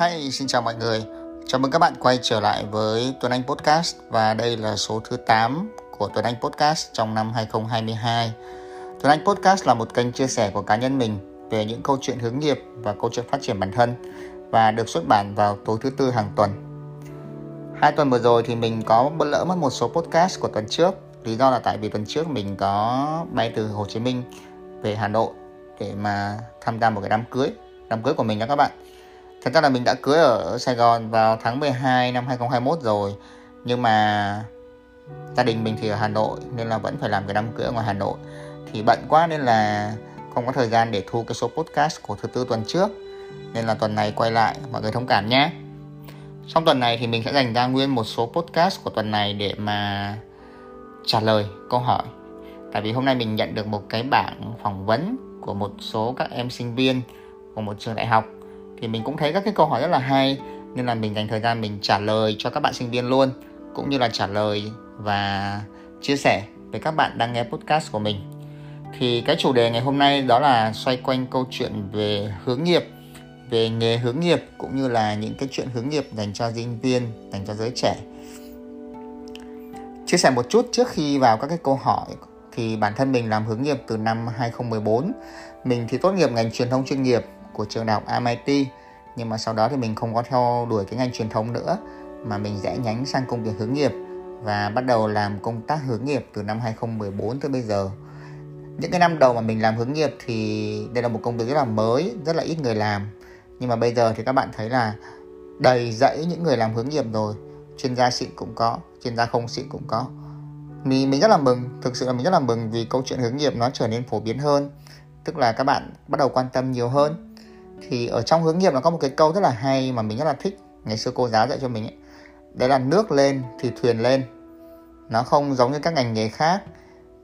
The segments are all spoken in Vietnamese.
Hi, xin chào mọi người. Chào mừng các bạn quay trở lại với Tuấn Anh Podcast và đây là số thứ 8 của Tuấn Anh Podcast trong năm 2022. Tuấn Anh Podcast là một kênh chia sẻ của cá nhân mình về những câu chuyện hướng nghiệp và câu chuyện phát triển bản thân và được xuất bản vào tối thứ tư hàng tuần. Hai tuần vừa rồi thì mình có bỡ lỡ mất một số podcast của tuần trước. Lý do là tại vì tuần trước mình có bay từ Hồ Chí Minh về Hà Nội để mà tham gia một cái đám cưới, đám cưới của mình nha các bạn Thật ra là mình đã cưới ở Sài Gòn vào tháng 12 năm 2021 rồi. Nhưng mà gia đình mình thì ở Hà Nội, nên là vẫn phải làm cái đám cưới ở ngoài Hà Nội. Thì bận quá nên là không có thời gian để thu cái số podcast của thứ tư tuần trước. Nên là tuần này quay lại, mọi người thông cảm nhé. Trong tuần này thì mình sẽ dành ra nguyên một số podcast của tuần này để mà trả lời câu hỏi. Tại vì hôm nay mình nhận được một cái bảng phỏng vấn của một số các em sinh viên của một trường đại học thì mình cũng thấy các cái câu hỏi rất là hay, nên là mình dành thời gian mình trả lời cho các bạn sinh viên luôn, cũng như là trả lời và chia sẻ với các bạn đang nghe podcast của mình. Thì cái chủ đề ngày hôm nay đó là xoay quanh câu chuyện về hướng nghiệp, về nghề hướng nghiệp, cũng như là những cái chuyện hướng nghiệp dành cho sinh viên, dành cho giới trẻ. Chia sẻ một chút trước khi vào các cái câu hỏi, thì bản thân mình làm hướng nghiệp từ năm 2014 mình thì tốt nghiệp ngành truyền thông chuyên nghiệp của trường đại học MIT nhưng mà sau đó thì mình không có theo đuổi cái ngành truyền thống nữa, mà mình rẽ nhánh sang công việc hướng nghiệp và bắt đầu làm công tác hướng nghiệp từ năm 2014 tới bây giờ. Những cái năm đầu mà mình làm hướng nghiệp thì đây là một công việc rất là mới, rất là ít người làm. Nhưng mà bây giờ thì các bạn thấy là đầy dẫy những người làm hướng nghiệp rồi. Chuyên gia xịn cũng có, chuyên gia không xịn cũng có. Mình mình rất là mừng, thực sự là mình rất là mừng vì câu chuyện hướng nghiệp nó trở nên phổ biến hơn. Tức là các bạn bắt đầu quan tâm nhiều hơn thì ở trong hướng nghiệp nó có một cái câu rất là hay mà mình rất là thích. Ngày xưa cô giáo dạy cho mình ấy. Đấy là nước lên thì thuyền lên. Nó không giống như các ngành nghề khác.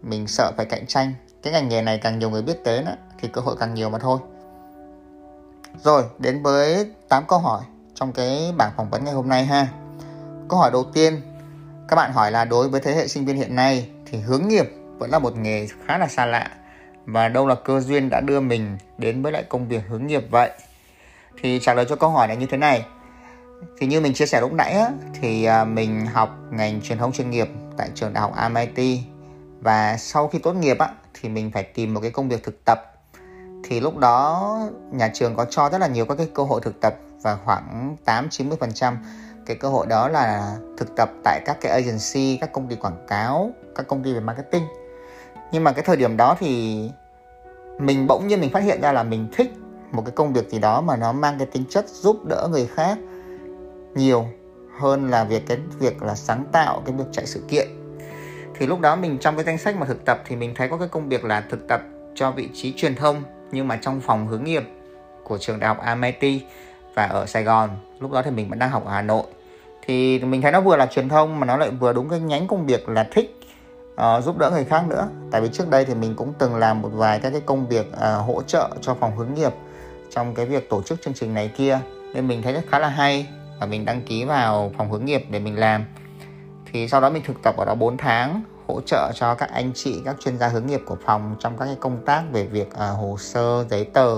Mình sợ phải cạnh tranh. Cái ngành nghề này càng nhiều người biết tới thì cơ hội càng nhiều mà thôi. Rồi, đến với 8 câu hỏi trong cái bảng phỏng vấn ngày hôm nay ha. Câu hỏi đầu tiên, các bạn hỏi là đối với thế hệ sinh viên hiện nay thì hướng nghiệp vẫn là một nghề khá là xa lạ và đâu là cơ duyên đã đưa mình đến với lại công việc hướng nghiệp vậy? Thì trả lời cho câu hỏi này như thế này. Thì như mình chia sẻ lúc nãy á, thì à, mình học ngành truyền thông chuyên nghiệp tại trường đại học MIT và sau khi tốt nghiệp á, thì mình phải tìm một cái công việc thực tập. Thì lúc đó nhà trường có cho rất là nhiều các cái cơ hội thực tập và khoảng 8 90% cái cơ hội đó là thực tập tại các cái agency, các công ty quảng cáo, các công ty về marketing. Nhưng mà cái thời điểm đó thì mình bỗng nhiên mình phát hiện ra là mình thích một cái công việc gì đó mà nó mang cái tính chất giúp đỡ người khác nhiều hơn là việc cái việc là sáng tạo cái việc chạy sự kiện. Thì lúc đó mình trong cái danh sách mà thực tập thì mình thấy có cái công việc là thực tập cho vị trí truyền thông, nhưng mà trong phòng hướng nghiệp của trường đại học MIT và ở Sài Gòn. Lúc đó thì mình vẫn đang học ở Hà Nội. Thì mình thấy nó vừa là truyền thông mà nó lại vừa đúng cái nhánh công việc là thích uh, giúp đỡ người khác nữa. Tại vì trước đây thì mình cũng từng làm một vài các cái công việc uh, hỗ trợ cho phòng hướng nghiệp trong cái việc tổ chức chương trình này kia. Nên mình thấy rất khá là hay và mình đăng ký vào phòng hướng nghiệp để mình làm. Thì sau đó mình thực tập ở đó 4 tháng hỗ trợ cho các anh chị các chuyên gia hướng nghiệp của phòng trong các cái công tác về việc uh, hồ sơ giấy tờ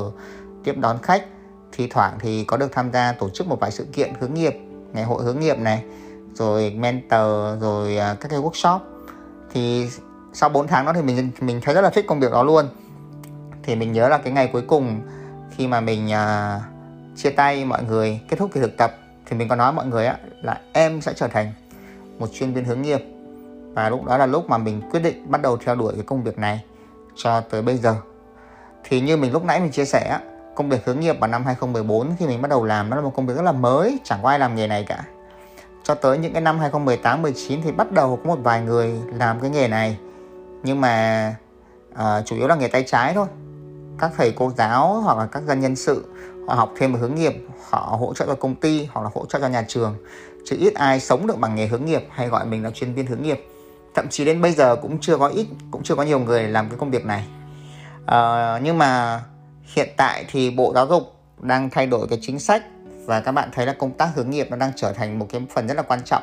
tiếp đón khách. Thi thoảng thì có được tham gia tổ chức một vài sự kiện hướng nghiệp ngày hội hướng nghiệp này rồi mentor rồi uh, các cái workshop thì sau 4 tháng đó thì mình mình thấy rất là thích công việc đó luôn. Thì mình nhớ là cái ngày cuối cùng khi mà mình uh, chia tay mọi người kết thúc kỳ thực tập thì mình có nói mọi người á là em sẽ trở thành một chuyên viên hướng nghiệp. Và lúc đó là lúc mà mình quyết định bắt đầu theo đuổi cái công việc này cho tới bây giờ. Thì như mình lúc nãy mình chia sẻ công việc hướng nghiệp vào năm 2014 khi mình bắt đầu làm nó là một công việc rất là mới chẳng có ai làm nghề này cả cho tới những cái năm 2018 19 thì bắt đầu có một vài người làm cái nghề này. Nhưng mà uh, chủ yếu là nghề tay trái thôi. Các thầy cô giáo hoặc là các dân nhân sự họ học thêm một hướng nghiệp họ hỗ trợ cho công ty hoặc là hỗ trợ cho nhà trường. Chứ ít ai sống được bằng nghề hướng nghiệp hay gọi mình là chuyên viên hướng nghiệp. Thậm chí đến bây giờ cũng chưa có ít cũng chưa có nhiều người làm cái công việc này. Uh, nhưng mà hiện tại thì bộ giáo dục đang thay đổi cái chính sách và các bạn thấy là công tác hướng nghiệp nó đang trở thành một cái phần rất là quan trọng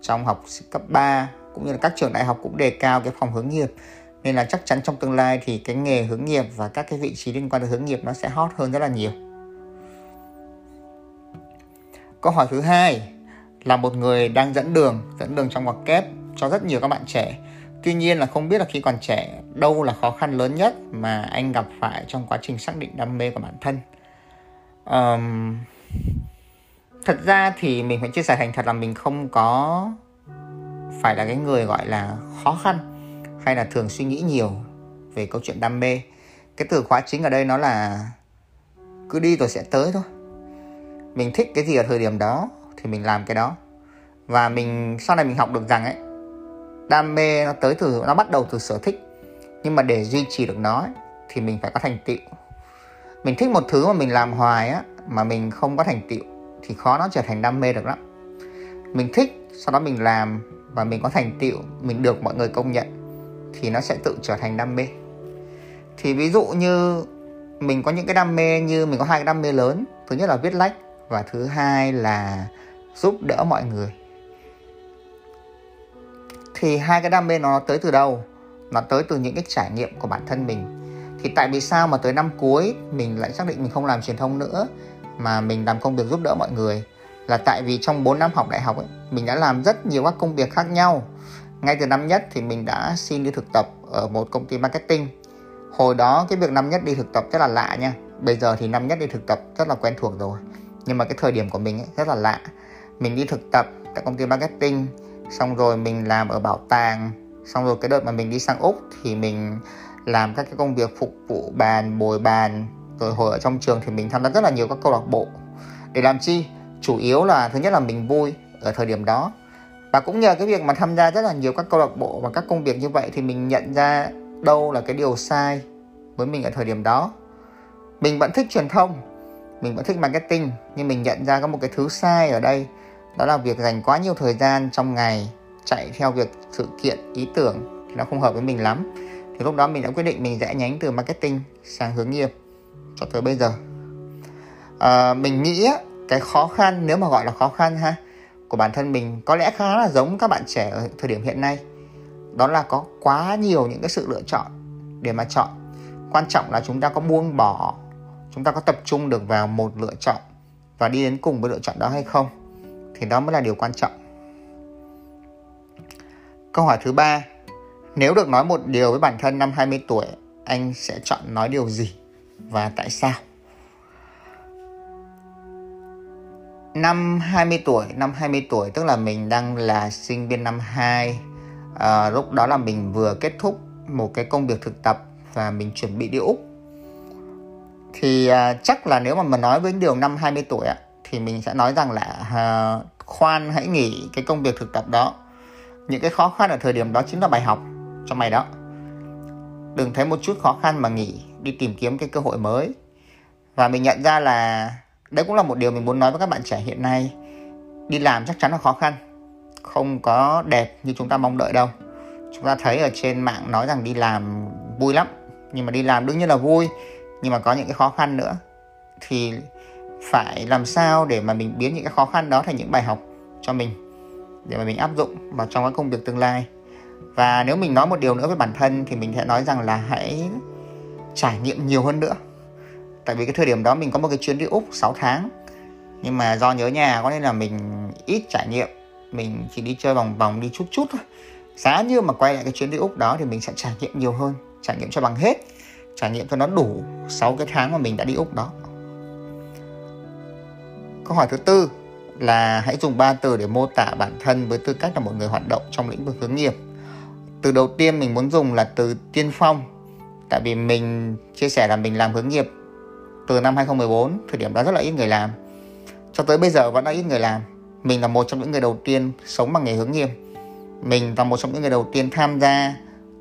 trong học cấp 3 cũng như là các trường đại học cũng đề cao cái phòng hướng nghiệp. Nên là chắc chắn trong tương lai thì cái nghề hướng nghiệp và các cái vị trí liên quan tới hướng nghiệp nó sẽ hot hơn rất là nhiều. Câu hỏi thứ hai là một người đang dẫn đường dẫn đường trong ngoặc kép cho rất nhiều các bạn trẻ. Tuy nhiên là không biết là khi còn trẻ đâu là khó khăn lớn nhất mà anh gặp phải trong quá trình xác định đam mê của bản thân? Um, thật ra thì mình phải chia sẻ thành thật là mình không có phải là cái người gọi là khó khăn hay là thường suy nghĩ nhiều về câu chuyện đam mê. Cái từ khóa chính ở đây nó là cứ đi rồi sẽ tới thôi. Mình thích cái gì ở thời điểm đó thì mình làm cái đó. Và mình sau này mình học được rằng ấy đam mê nó tới từ nó bắt đầu từ sở thích. Nhưng mà để duy trì được nó ấy, thì mình phải có thành tựu. Mình thích một thứ mà mình làm hoài á mà mình không có thành tựu thì khó nó trở thành đam mê được lắm. Mình thích, sau đó mình làm và mình có thành tựu, mình được mọi người công nhận thì nó sẽ tự trở thành đam mê. Thì ví dụ như mình có những cái đam mê như mình có hai cái đam mê lớn, thứ nhất là viết lách và thứ hai là giúp đỡ mọi người. Thì hai cái đam mê nó tới từ đâu? Nó tới từ những cái trải nghiệm của bản thân mình. Thì tại vì sao mà tới năm cuối mình lại xác định mình không làm truyền thông nữa? Mà mình làm công việc giúp đỡ mọi người. Là tại vì trong 4 năm học đại học ấy, mình đã làm rất nhiều các công việc khác nhau. Ngay từ năm nhất thì mình đã xin đi thực tập ở một công ty marketing. Hồi đó cái việc năm nhất đi thực tập rất là lạ nha. Bây giờ thì năm nhất đi thực tập rất là quen thuộc rồi. Nhưng mà cái thời điểm của mình ấy, rất là lạ. Mình đi thực tập tại công ty marketing xong rồi mình làm ở bảo tàng xong rồi cái đợt mà mình đi sang úc thì mình làm các cái công việc phục vụ bàn bồi bàn rồi hồi ở trong trường thì mình tham gia rất là nhiều các câu lạc bộ. Để làm chi? Chủ yếu là, thứ nhất là mình vui ở thời điểm đó. Và cũng nhờ cái việc mà tham gia rất là nhiều các câu lạc bộ và các công việc như vậy thì mình nhận ra đâu là cái điều sai với mình ở thời điểm đó. Mình vẫn thích truyền thông, mình vẫn thích marketing, nhưng mình nhận ra có một cái thứ sai ở đây, đó là việc dành quá nhiều thời gian trong ngày chạy theo việc sự kiện, ý tưởng thì nó không hợp với mình lắm. Thì lúc đó mình đã quyết định mình rẽ nhánh từ marketing sang hướng nghiệp cho tới bây giờ. À, mình nghĩ cái khó khăn nếu mà gọi là khó khăn ha của bản thân mình có lẽ khá là giống các bạn trẻ ở thời điểm hiện nay. Đó là có quá nhiều những cái sự lựa chọn để mà chọn. Quan trọng là chúng ta có buông bỏ chúng ta có tập trung được vào một lựa chọn và đi đến cùng với lựa chọn đó hay không thì đó mới là điều quan trọng. Câu hỏi thứ ba nếu được nói một điều với bản thân năm 20 tuổi anh sẽ chọn nói điều gì? Và tại sao? Năm 20 tuổi năm 20 tuổi tức là mình đang là sinh viên năm 2 à, ờ, lúc đó là mình vừa kết thúc một cái công việc thực tập và mình chuẩn bị đi Úc. Thì à, chắc là nếu mà mình nói với điều năm 20 tuổi ạ thì mình sẽ nói rằng là à, khoan hãy nghỉ cái công việc thực tập đó. Những cái khó khăn ở thời điểm đó chính là bài học cho mày đó. Đừng thấy một chút khó khăn mà nghỉ đi tìm kiếm cái cơ hội mới. Và mình nhận ra là đấy cũng là một điều mình muốn nói với các bạn trẻ hiện nay. Đi làm chắc chắn là khó khăn, không có đẹp như chúng ta mong đợi đâu. Chúng ta thấy ở trên mạng nói rằng đi làm vui lắm, nhưng mà đi làm đương nhiên là vui, nhưng mà có những cái khó khăn nữa. Thì phải làm sao để mà mình biến những cái khó khăn đó thành những bài học cho mình, để mà mình áp dụng vào trong cái công việc tương lai. Và nếu mình nói một điều nữa với bản thân thì mình sẽ nói rằng là hãy trải nghiệm nhiều hơn nữa. Tại vì cái thời điểm đó mình có một cái chuyến đi úc 6 tháng. Nhưng mà do nhớ nhà, có nên là mình ít trải nghiệm. Mình chỉ đi chơi vòng vòng, đi chút chút thôi. Giá như mà quay lại cái chuyến đi úc đó thì mình sẽ trải nghiệm nhiều hơn. Trải nghiệm cho bằng hết. Trải nghiệm cho nó đủ 6 cái tháng mà mình đã đi úc đó. Câu hỏi thứ tư là hãy dùng ba từ để mô tả bản thân với tư cách là một người hoạt động trong lĩnh vực hướng nghiệp. Từ đầu tiên mình muốn dùng là từ tiên phong tại vì mình chia sẻ là mình làm hướng nghiệp từ năm 2014 thời điểm đó rất là ít người làm. Cho tới bây giờ vẫn là ít người làm. Mình là một trong những người đầu tiên sống bằng nghề hướng nghiệp. Mình là một trong những người đầu tiên tham gia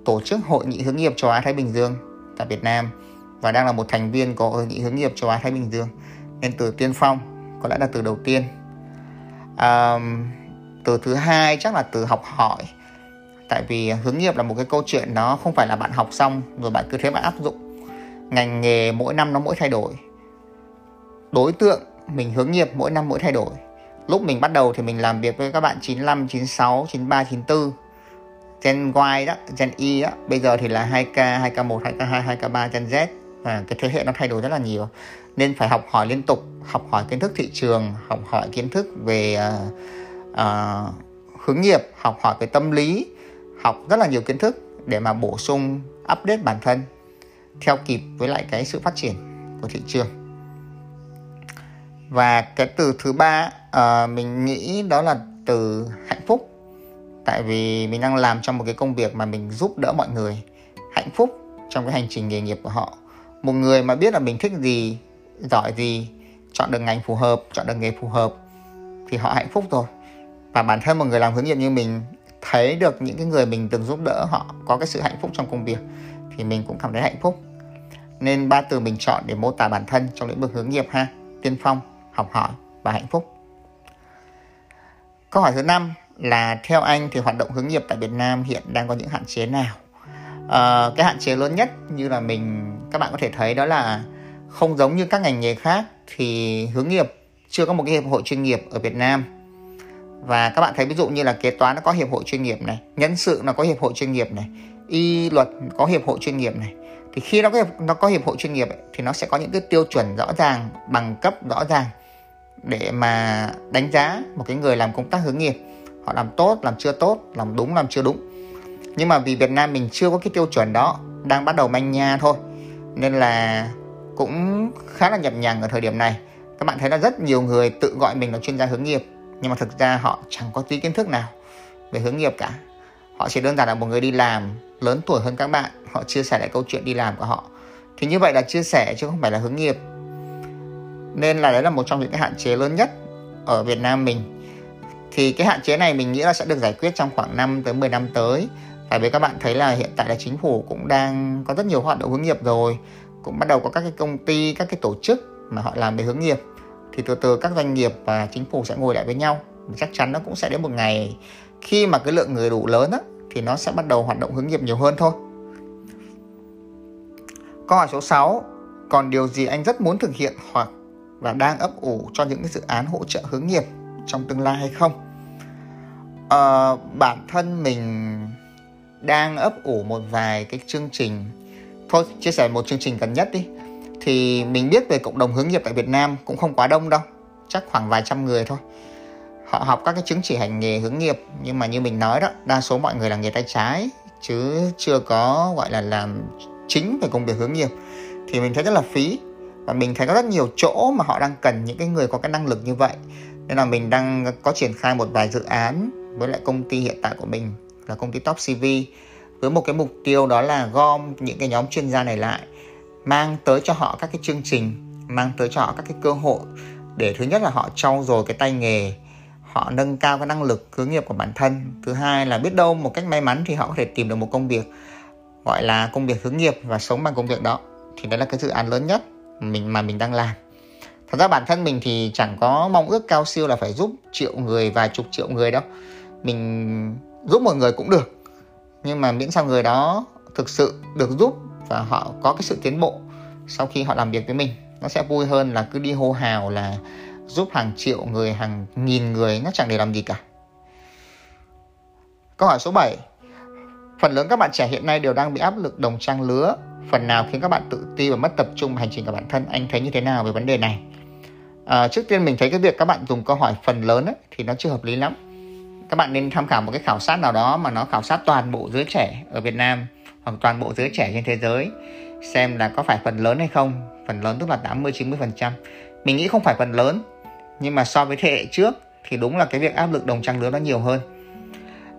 tổ chức hội nghị hướng nghiệp châu Á Thái Bình Dương tại Việt Nam và đang là một thành viên của hội nghị hướng nghiệp châu Á Thái Bình Dương. Nên từ tiên phong có lẽ là từ đầu tiên. À, từ thứ hai chắc là từ học hỏi tại vì hướng nghiệp là một cái câu chuyện nó không phải là bạn học xong rồi bạn cứ thế bạn áp dụng. Ngành nghề mỗi năm nó mỗi thay đổi. Đối tượng mình hướng nghiệp mỗi năm mỗi thay đổi. Lúc mình bắt đầu thì mình làm việc với các bạn 95, 96, 93, 94 Gen Y đó, Gen Y đó Bây giờ thì là 2K, 2K1, 2K2, 2K3, Gen Z. À, cái thế hệ nó thay đổi rất là nhiều. Nên phải học hỏi liên tục học hỏi kiến thức thị trường học hỏi kiến thức về uh, uh, hướng nghiệp học hỏi về tâm lý học rất là nhiều kiến thức để mà bổ sung update bản thân theo kịp với lại cái sự phát triển của thị trường. Và cái từ thứ ba uh, mình nghĩ đó là từ hạnh phúc. Tại vì mình đang làm trong một cái công việc mà mình giúp đỡ mọi người. Hạnh phúc trong cái hành trình nghề nghiệp của họ. Một người mà biết là mình thích gì giỏi gì chọn được ngành phù hợp chọn được nghề phù hợp thì họ hạnh phúc rồi. Và bản thân một người làm hướng nghiệp như mình thấy được những cái người mình từng giúp đỡ họ có cái sự hạnh phúc trong công việc thì mình cũng cảm thấy hạnh phúc. Nên ba từ mình chọn để mô tả bản thân trong lĩnh vực hướng nghiệp ha. Tiên phong học hỏi và hạnh phúc. Câu hỏi thứ năm là theo anh thì hoạt động hướng nghiệp tại Việt Nam hiện đang có những hạn chế nào? À, cái hạn chế lớn nhất như là mình các bạn có thể thấy đó là không giống như các ngành nghề khác thì hướng nghiệp chưa có một cái hiệp hội chuyên nghiệp ở Việt Nam và các bạn thấy ví dụ như là kế toán nó có hiệp hội chuyên nghiệp này nhân sự nó có hiệp hội chuyên nghiệp này y luật có hiệp hội chuyên nghiệp này. Thì khi nó có nó có hiệp hội chuyên nghiệp ấy, thì nó sẽ có những cái tiêu chuẩn rõ ràng bằng cấp rõ ràng để mà đánh giá một cái người làm công tác hướng nghiệp họ làm tốt làm chưa tốt làm đúng làm chưa đúng. Nhưng mà vì Việt Nam mình chưa có cái tiêu chuẩn đó đang bắt đầu manh nha thôi nên là cũng khá là nhập nhằng ở thời điểm này. Các bạn thấy là rất nhiều người tự gọi mình là chuyên gia hướng nghiệp nhưng mà thực ra họ chẳng có tí kiến thức nào về hướng nghiệp cả. Họ chỉ đơn giản là một người đi làm lớn tuổi hơn các bạn. Họ chia sẻ lại câu chuyện đi làm của họ. Thì như vậy là chia sẻ chứ không phải là hướng nghiệp. Nên là đấy là một trong những cái hạn chế lớn nhất ở Việt Nam mình. Thì cái hạn chế này mình nghĩ là sẽ được giải quyết trong khoảng 5 tới 10 năm tới. Tại vì các bạn thấy là hiện tại là chính phủ cũng đang có rất nhiều hoạt động hướng nghiệp rồi. Cũng bắt đầu có các cái công ty, các cái tổ chức mà họ làm về hướng nghiệp thì từ từ các doanh nghiệp và chính phủ sẽ ngồi lại với nhau. Chắc chắn nó cũng sẽ đến một ngày khi mà cái lượng người đủ lớn á, thì nó sẽ bắt đầu hoạt động hướng nghiệp nhiều hơn thôi. Câu hỏi số 6 còn điều gì anh rất muốn thực hiện hoặc và đang ấp ủ cho những cái dự án hỗ trợ hướng nghiệp trong tương lai hay không? À, bản thân mình đang ấp ủ một vài cái chương trình. Thôi chia sẻ một chương trình gần nhất đi thì mình biết về cộng đồng hướng nghiệp tại Việt Nam cũng không quá đông đâu. Chắc khoảng vài trăm người thôi. Họ học các cái chứng chỉ hành nghề hướng nghiệp, nhưng mà như mình nói đó, đa số mọi người là nghề tay trái, chứ chưa có, gọi là làm chính về công việc hướng nghiệp. Thì mình thấy rất là phí, và mình thấy có rất nhiều chỗ mà họ đang cần những cái người có cái năng lực như vậy. Nên là mình đang có triển khai một vài dự án với lại công ty hiện tại của mình, là công ty Top CV với một cái mục tiêu đó là gom những cái nhóm chuyên gia này lại mang tới cho họ các cái chương trình, mang tới cho họ các cái cơ hội để thứ nhất là họ trau dồi cái tay nghề, họ nâng cao cái năng lực hướng nghiệp của bản thân. Thứ hai là biết đâu một cách may mắn thì họ có thể tìm được một công việc, gọi là công việc hướng nghiệp và sống bằng công việc đó. Thì đấy là cái dự án lớn nhất mình, mà mình đang làm. Thật ra bản thân mình thì chẳng có mong ước cao siêu là phải giúp triệu người, vài chục triệu người đâu. Mình giúp một người cũng được, nhưng mà miễn sao người đó thực sự được giúp và họ có cái sự tiến bộ sau khi họ làm việc với mình. Nó sẽ vui hơn là cứ đi hô hào là giúp hàng triệu người hàng nghìn người nó chẳng để làm gì cả. Câu hỏi số 7 phần lớn các bạn trẻ hiện nay đều đang bị áp lực đồng trang lứa. Phần nào khiến các bạn tự ti và mất tập trung vào hành trình của bản thân? Anh thấy như thế nào về vấn đề này? À, trước tiên mình thấy cái việc các bạn dùng câu hỏi phần lớn ấy, thì nó chưa hợp lý lắm. Các bạn nên tham khảo một cái khảo sát nào đó mà nó khảo sát toàn bộ giới trẻ ở Việt Nam hoặc toàn bộ giới trẻ trên thế giới. Xem là có phải phần lớn hay không. Phần lớn tức là 80 90 phần trăm. Mình nghĩ không phải phần lớn. Nhưng mà so với thế hệ trước thì đúng là cái việc áp lực đồng trang lứa nó nhiều hơn.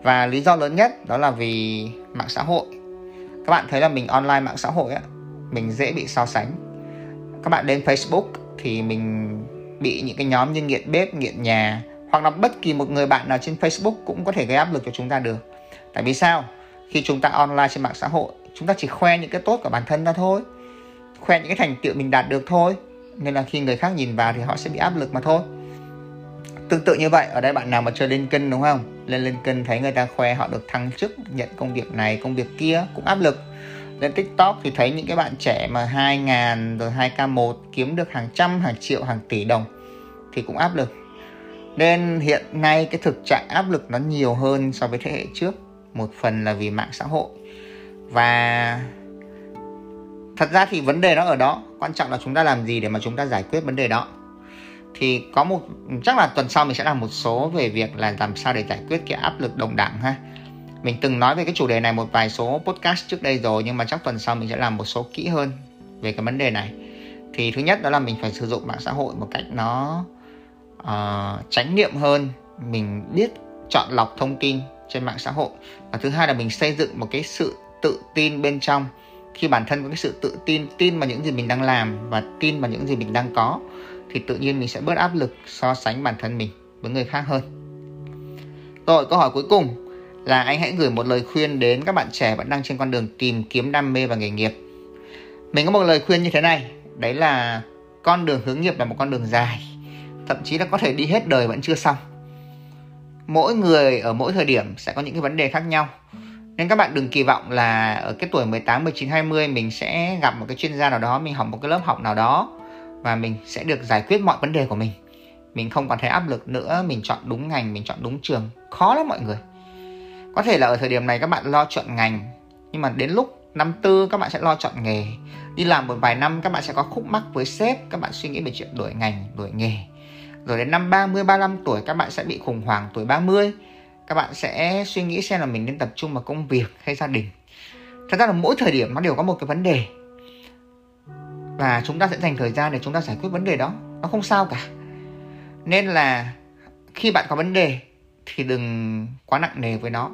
Và lý do lớn nhất đó là vì mạng xã hội. Các bạn thấy là mình online mạng xã hội á, mình dễ bị so sánh. Các bạn lên Facebook thì mình bị những cái nhóm như nghiện bếp, nghiện nhà hoặc là bất kỳ một người bạn nào trên Facebook cũng có thể gây áp lực cho chúng ta được. Tại vì sao? Khi chúng ta online trên mạng xã hội, chúng ta chỉ khoe những cái tốt của bản thân ra thôi, khoe những cái thành tựu mình đạt được thôi. Nên là khi người khác nhìn vào thì họ sẽ bị áp lực mà thôi. Tương tự như vậy, ở đây bạn nào mà chơi lên kênh đúng không? Lên lên kênh thấy người ta khoe họ được thăng chức, nhận công việc này, công việc kia cũng áp lực. Lên tiktok thì thấy những cái bạn trẻ mà 2 ngàn rồi 2k1 kiếm được hàng trăm, hàng triệu, hàng tỷ đồng thì cũng áp lực. Nên hiện nay cái thực trạng áp lực nó nhiều hơn so với thế hệ trước một phần là vì mạng xã hội. Và thật ra thì vấn đề nó ở đó. Quan trọng là chúng ta làm gì để mà chúng ta giải quyết vấn đề đó. Thì có một chắc là tuần sau mình sẽ làm một số về việc là làm sao để giải quyết cái áp lực đồng đẳng ha. Mình từng nói về cái chủ đề này một vài số podcast trước đây rồi nhưng mà chắc tuần sau mình sẽ làm một số kỹ hơn về cái vấn đề này. Thì thứ nhất đó là mình phải sử dụng mạng xã hội một cách nó ờ, uh, tránh niệm hơn. Mình biết chọn lọc thông tin trên mạng xã hội. Và thứ hai là mình xây dựng một cái sự tự tin bên trong. Khi bản thân có cái sự tự tin tin vào những gì mình đang làm và tin vào những gì mình đang có, thì tự nhiên mình sẽ bớt áp lực so sánh bản thân mình với người khác hơn. Rồi, câu hỏi cuối cùng là anh hãy gửi một lời khuyên đến các bạn trẻ vẫn đang trên con đường tìm kiếm đam mê và nghề nghiệp. Mình có một lời khuyên như thế này, đấy là con đường hướng nghiệp là một con đường dài. Thậm chí là có thể đi hết đời vẫn chưa xong mỗi người ở mỗi thời điểm sẽ có những cái vấn đề khác nhau nên các bạn đừng kỳ vọng là ở cái tuổi 18, 19, 20 mình sẽ gặp một cái chuyên gia nào đó, mình học một cái lớp học nào đó và mình sẽ được giải quyết mọi vấn đề của mình. Mình không còn thấy áp lực nữa, mình chọn đúng ngành, mình chọn đúng trường. Khó lắm mọi người. Có thể là ở thời điểm này các bạn lo chọn ngành, nhưng mà đến lúc năm tư các bạn sẽ lo chọn nghề. Đi làm một vài năm các bạn sẽ có khúc mắc với sếp, các bạn suy nghĩ về chuyện đổi ngành, đổi nghề. Rồi đến năm 30, 35 tuổi các bạn sẽ bị khủng hoảng tuổi 30 các bạn sẽ suy nghĩ xem là mình nên tập trung vào công việc hay gia đình. Thật ra là mỗi thời điểm nó đều có một cái vấn đề. Và chúng ta sẽ dành thời gian để chúng ta giải quyết vấn đề đó. Nó không sao cả. Nên là khi bạn có vấn đề thì đừng quá nặng nề với nó.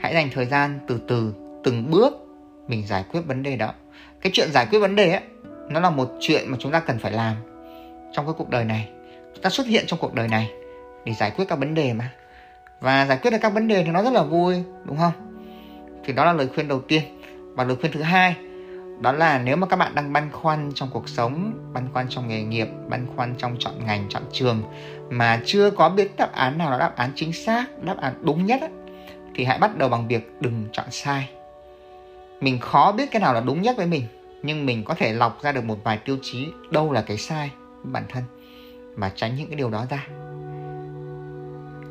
Hãy dành thời gian từ từ từng bước mình giải quyết vấn đề đó. Cái chuyện giải quyết vấn đề ấy nó là một chuyện mà chúng ta cần phải làm trong cái cuộc đời này ta xuất hiện trong cuộc đời này để giải quyết các vấn đề mà. Và giải quyết được các vấn đề thì nó rất là vui, đúng không? Thì đó là lời khuyên đầu tiên. Và lời khuyên thứ hai, đó là nếu mà các bạn đang băn khoăn trong cuộc sống, băn khoăn trong nghề nghiệp, băn khoăn trong chọn ngành, chọn trường mà chưa có biết đáp án nào là đáp án chính xác, đáp án đúng nhất thì hãy bắt đầu bằng việc đừng chọn sai. Mình khó biết cái nào là đúng nhất với mình, nhưng mình có thể lọc ra được một vài tiêu chí đâu là cái sai với bản thân mà tránh những cái điều đó ra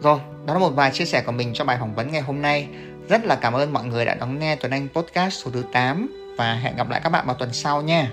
rồi, đó là một vài chia sẻ của mình cho bài phỏng vấn ngày hôm nay. Rất là cảm ơn mọi người đã đón nghe Tuấn Anh Podcast số thứ 8 và hẹn gặp lại các bạn vào tuần sau nha.